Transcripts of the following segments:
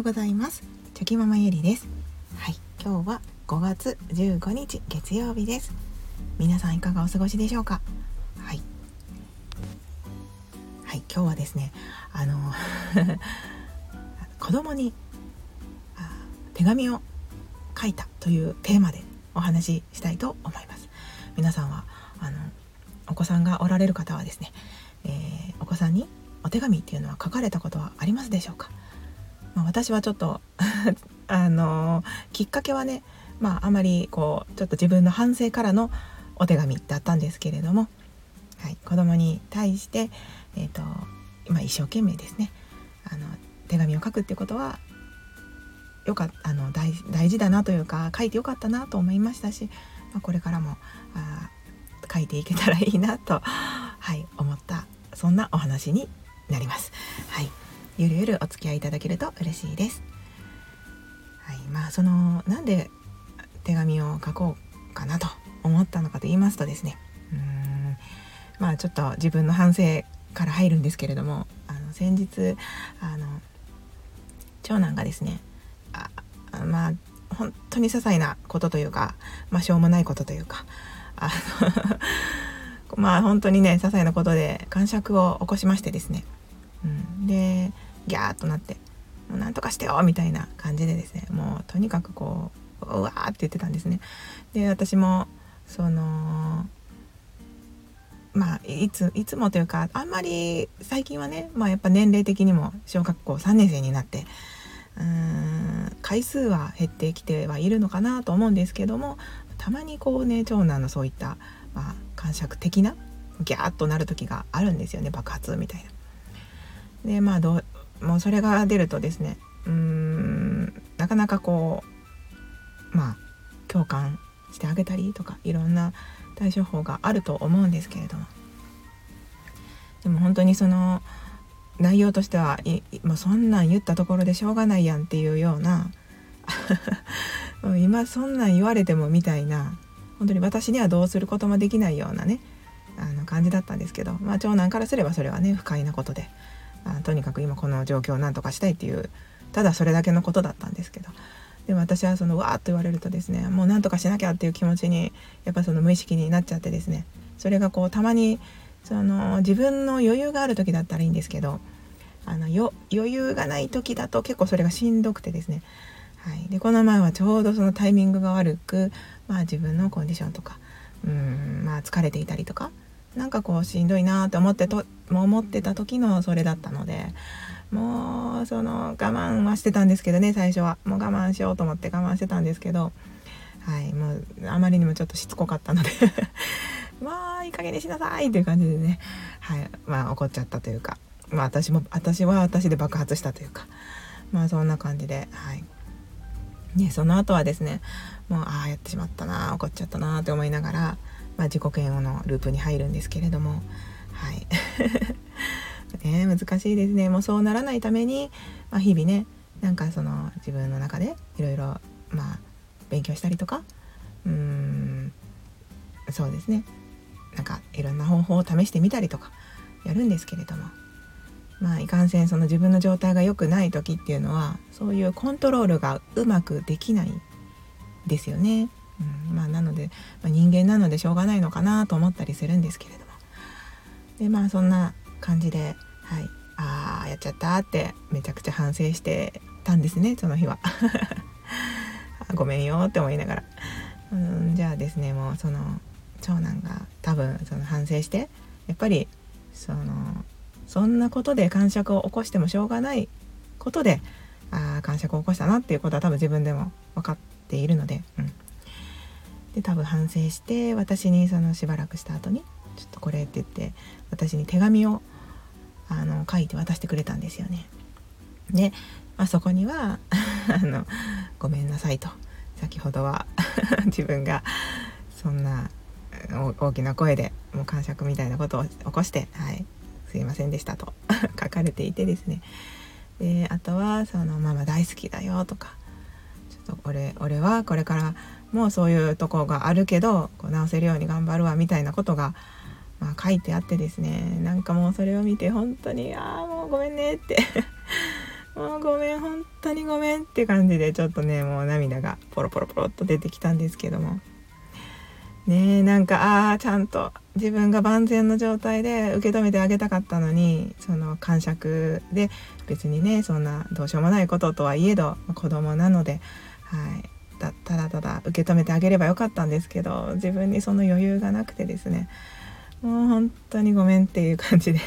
うございます。チョキママゆりです。はい。今日は5月15日月曜日です。皆さんいかがお過ごしでしょうか？はい。はい。今日はですねあの 子供に手紙を書いたというテーマでお話ししたいと思います。皆さんはあのお子さんがおられる方はですね、えー、お子さんにお手紙っていうのは書かれたことはありますでしょうか？まあ、私はちょっと あのきっかけはねまああまりこうちょっと自分の反省からのお手紙だったんですけれども、はい、子供に対して、えーとま一生懸命ですねあの手紙を書くっていうことはよかあの大大事だなというか書いてよかったなと思いましたし、まあ、これからもあ書いていけたらいいなと、はい、思ったそんなお話になります。はいゆるゆるお付き合いいただけると嬉しいです。はい、まあそのなんで手紙を書こうかなと思ったのかと言いますとですね。うん。まあちょっと自分の反省から入るんですけれどもあの先日あの長男がですねあまあ本当に些細なことというか、まあ、しょうもないことというかあの まあ本当にね些細なことで感触を起こしましてですね、うん、でギャーッとなってもうなんとかしてよみたいな感じでですねもうとにかくこううわーって言ってたんですね。で私もそのまあいついつもというかあんまり最近はね、まあ、やっぱ年齢的にも小学校3年生になってうーん回数は減ってきてはいるのかなと思うんですけどもたまにこうね長男のそういった、まあ、感触的なギャーッとなる時があるんですよね爆発みたいな。でまあどもうそれが出るとですねうーんなかなかこうまあ共感してあげたりとかいろんな対処法があると思うんですけれども。でも本当にその内容としてはいもうそんなん言ったところでしょうがないやんっていうような 今そんなん言われてもみたいな本当に私にはどうすることもできないようなねあの感じだったんですけど、まあ、長男からすればそれはね不快なことで。あとにかく今この状況を何とかしたいっていうただそれだけのことだったんですけど。でも私はそのわーっと言われるとですねもう何とかしなきゃっていう気持ちにやっぱその無意識になっちゃってですね。それがこうたまにその自分の余裕がある時だったらいいんですけどあの余裕がない時だと結構それがしんどくてですね、はい、でこの前はちょうどそのタイミングが悪く、まあ、自分のコンディションとかうんまあ疲れていたりとかなんかこうしんどいなって思ってと思ってた時のそれだったのでもうその我慢はしてたんですけどね最初は。もう我慢しようと思って我慢してたんですけどはいもうあまりにもちょっとしつこかったので まあいい加減にしなさいっていう感じでねはいまあ怒っちゃったというかまあ私も私は私で爆発したというかまあそんな感じではい。ねその後はですねもうああやってしまったな怒っちゃったなって思いながらまあ、自己嫌悪のループに入るんですけれどもはい。ね、難しいですね。もうそうならないために、まあ、日々ねなんかその自分の中でいろいろまあ勉強したりとかうーんそうですね。なんかいろんな方法を試してみたりとかやるんですけれども。まあいかんせんその自分の状態が良くない時っていうのはそういうコントロールがうまくできないですよね。うん、まあなので、まあ、人間なのでしょうがないのかなと思ったりするんですけれども。でまあそんな感じではい。ああやっちゃったってめちゃくちゃ反省してたんですねその日は。ごめんよって思いながら。うんじゃあですねもうその長男が多分その反省してやっぱりそのそんなことで感触を起こしてもしょうがないことでああ感触を起こしたなっていうことは多分自分でも分かっているので、うん、で多分反省して私にそのしばらくした後に「ちょっとこれ」って言って私に手紙をあの書いて渡してくれたんですよね。で、まあ、そこには あの「ごめんなさい」と先ほどは 自分がそんな大きな声でもう感触みたいなことを起こして「はいすいませんでした」と 書かれていてですねであとはその「ママ大好きだよ」とか「ちょっと俺俺はこれからもうそういうとこがあるけどこう直せるように頑張るわみたいなことが、まあ、書いてあってですねなんかもうそれを見て本当に「ああもうごめんね」って。もうごめん本当にごめんって感じでちょっとねもう涙がポロポロポロっと出てきたんですけども。ねなんかああちゃんと自分が万全の状態で受け止めてあげたかったのにその感触で別にねそんなどうしようもないこととはいえど子供なので、はい、たただただ受け止めてあげればよかったんですけど自分にその余裕がなくてですね。もう本当にごめんっていう感じで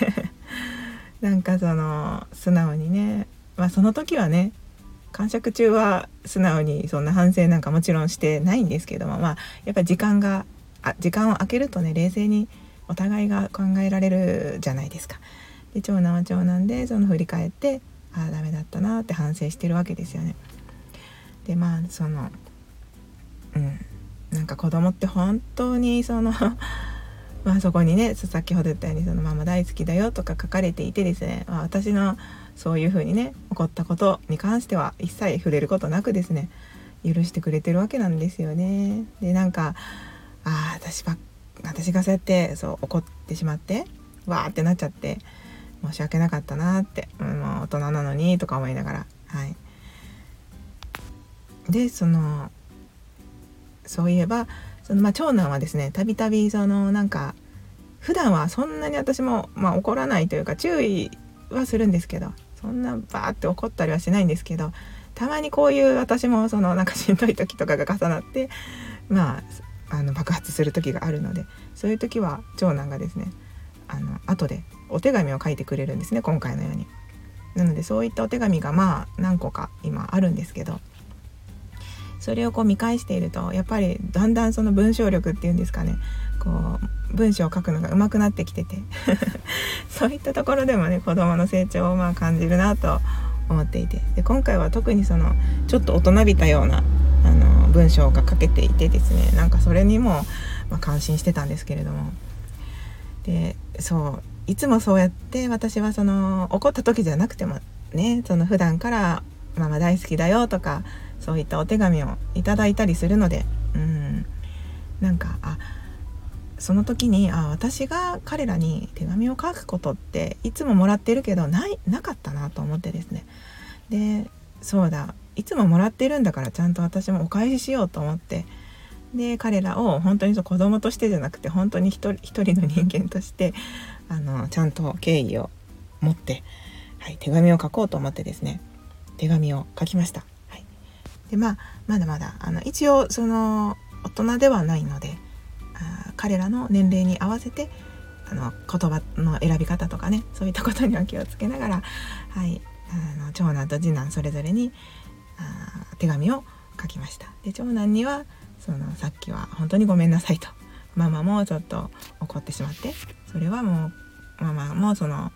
なんかその素直にねまあその時はね感触中は素直にそんな反省なんかもちろんしてないんですけどもまあやっぱ時間があ時間を空けるとね冷静にお互いが考えられるじゃないですか。で長男は長男でその振り返ってああダメだったなって反省してるわけですよね。でまあそのうんなんか子供って本当にそのまあそこにね先ほど言ったようにそのママ大好きだよとか書かれていてですね、まあ、私のそういうふうにね起こったことに関しては一切触れることなくですね許してくれてるわけなんですよね。でなんかああ私ば私がそうやってそう怒ってしまってわーってなっちゃって申し訳なかったなって、うん、もう大人なのにとか思いながらはいでそのそういえばその、まあ、長男はですねたびたびそのなんか普段はそんなに私も、まあ、怒らないというか注意はするんですけどそんなバーって怒ったりはしないんですけどたまにこういう私もそのなんかしんどい時とかが重なってまああの爆発する時があるのでそういう時は長男がですねあの後でお手紙を書いてくれるんですね今回のように。なのでそういったお手紙がまあ何個か今あるんですけどそれをこう見返しているとやっぱりだんだんその文章力っていうんですかねこう文章を書くのが上手くなってきてて そういったところでもね子どもの成長をまあ感じるなと思っていてで今回は特にそのちょっと大人びたようなあの文章が書けていてですねなんかそれにも、まあ、感心してたんですけれども。でそういつもそうやって私はその怒った時じゃなくてもねその普段から「ママ大好きだよ」とかそういったお手紙をいただいたりするのでうん。なんかあその時にあ私が彼らに手紙を書くことっていつももらってるけどないなかったなと思ってですね。でそうだ。いつももらってるんだからちゃんと私もお返ししようと思って。で彼らを本当に子供としてじゃなくて本当に一人一人の人間としてあのちゃんと敬意を持って、はい、手紙を書こうと思ってですね手紙を書きました。でまあまだまだあの一応その大人ではないのであ彼らの年齢に合わせてあの言葉の選び方とかねそういったことには気をつけながら、はい、あの長男と次男それぞれにあ手紙を書きました。で長男にはそのさっきは本当にごめんなさいとママもちょっと怒ってしまってそれはもうママもその、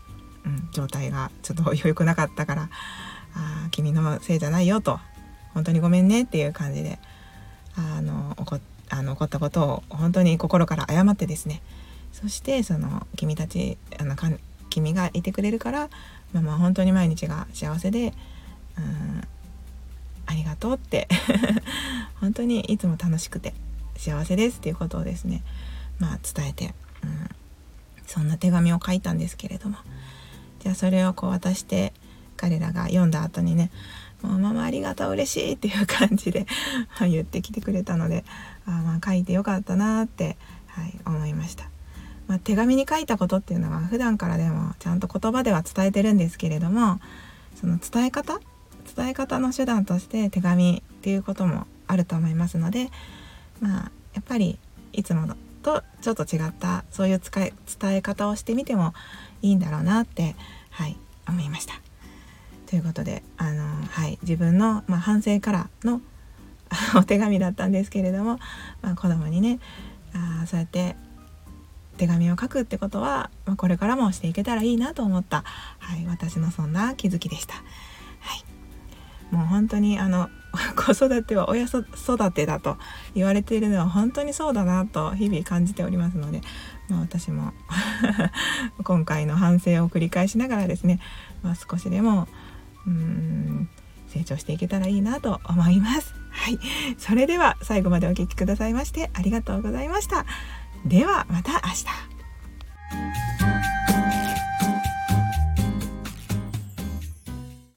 うん、状態がちょっと良くなかったからあ君のせいじゃないよと本当にごめんねっていう感じであの怒あの怒ったことを本当に心から謝ってですね。そしてその君たちあのか君がいてくれるからママは本当に毎日が幸せでうんありがとうって 本当にいつも楽しくて幸せですっていうことをですねまあ伝えて、うん、そんな手紙を書いたんですけれども。じゃあそれをこう渡して彼らが読んだ後にねもうママありがとう嬉しいっていう感じで 言ってきてくれたのであまあ書いてよかったなって、はい、思いました。まあ、手紙に書いたことっていうのは普段からでもちゃんと言葉では伝えてるんですけれどもその伝え方伝え方の手段として手紙っていうこともあると思いますのでまあやっぱりいつものとちょっと違ったそういう使い伝え方をしてみてもいいんだろうなってはい思いました。ということであの、はい、自分の、まあ、反省からの お手紙だったんですけれども、まあ、子供にねあそうやって手紙を書くってことは、まあ、これからもしていけたらいいなと思った、はい、私のそんな気づきでした。はい、もう本当にあの 子育ては親育てだと言われているのは本当にそうだなと日々感じておりますので、まあ、私も 今回の反省を繰り返しながらですね、まあ、少しでもうん成長していけたらいいなと思います。はい、それでは最後までお聴きくださいましてありがとうございました。ではまた明日。